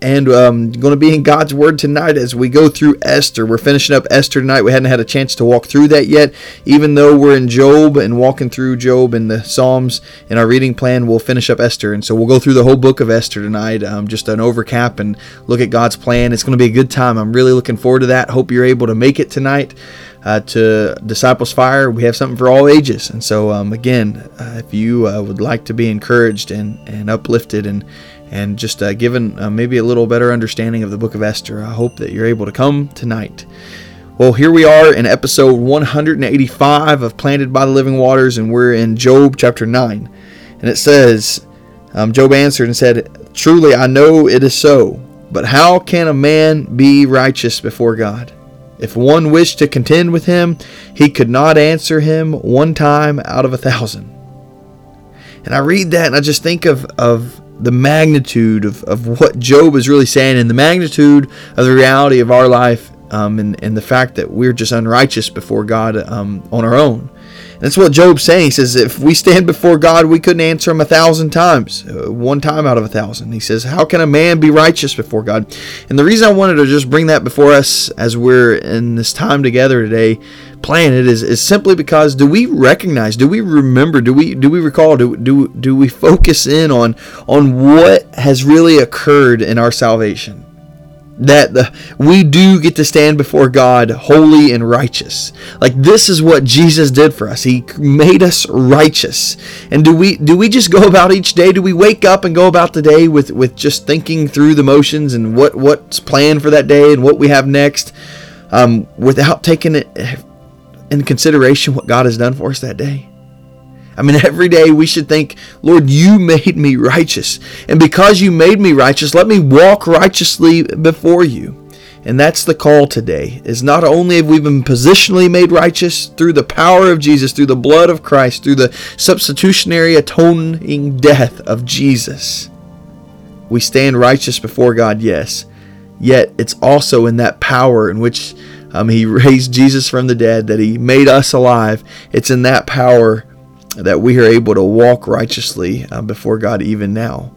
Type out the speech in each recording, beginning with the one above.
and um, going to be in God's Word tonight as we go through Esther. We're finishing up Esther tonight. We hadn't had a chance to walk through that yet, even though we're in Job and walking through Job and the Psalms in our reading plan. We'll finish up Esther, and so we'll go through the whole book of Esther tonight, um, just an overcap and look at God's plan. It's going to be a good time. I'm really looking forward to that. Hope you're able to make it tonight. Uh, to Disciples Fire, we have something for all ages. And so, um, again, uh, if you uh, would like to be encouraged and, and uplifted and and just uh, given uh, maybe a little better understanding of the book of Esther. I hope that you're able to come tonight. Well, here we are in episode 185 of Planted by the Living Waters, and we're in Job chapter 9. And it says, um, Job answered and said, Truly I know it is so, but how can a man be righteous before God? If one wished to contend with him, he could not answer him one time out of a thousand. And I read that and I just think of, of the magnitude of, of what Job is really saying and the magnitude of the reality of our life um, and, and the fact that we're just unrighteous before God um, on our own. And that's what Job's saying. He says, if we stand before God, we couldn't answer him a thousand times, uh, one time out of a thousand. He says, How can a man be righteous before God? And the reason I wanted to just bring that before us as we're in this time together today planet is, is simply because do we recognize do we remember do we do we recall do, do, do we focus in on on what has really occurred in our salvation that the, we do get to stand before God holy and righteous. Like this is what Jesus did for us. He made us righteous. And do we do we just go about each day? Do we wake up and go about the day with with just thinking through the motions and what what's planned for that day and what we have next, um, without taking it in consideration what God has done for us that day? I mean, every day we should think, Lord, you made me righteous. And because you made me righteous, let me walk righteously before you. And that's the call today. Is not only have we been positionally made righteous through the power of Jesus, through the blood of Christ, through the substitutionary atoning death of Jesus, we stand righteous before God, yes. Yet it's also in that power in which um, he raised Jesus from the dead, that He made us alive. It's in that power that we are able to walk righteously uh, before God even now.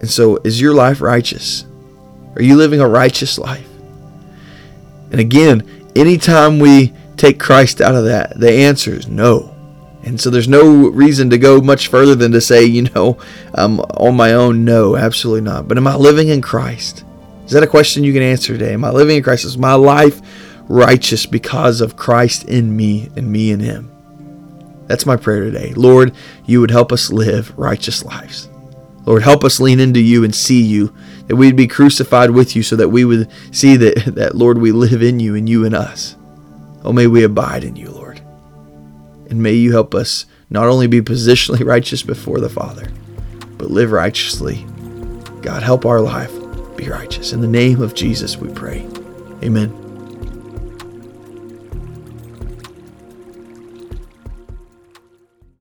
And so, is your life righteous? Are you living a righteous life? And again, anytime we take Christ out of that, the answer is no. And so there's no reason to go much further than to say, you know, um, on my own, no, absolutely not. But am I living in Christ? Is that a question you can answer today? Am I living in Christ? Is my life righteous because of Christ in me and me in Him. That's my prayer today. Lord, you would help us live righteous lives. Lord, help us lean into you and see you, that we'd be crucified with you so that we would see that, that Lord, we live in you and you in us. Oh, may we abide in you, Lord. And may you help us not only be positionally righteous before the Father, but live righteously. God, help our life be righteous. In the name of Jesus, we pray. Amen.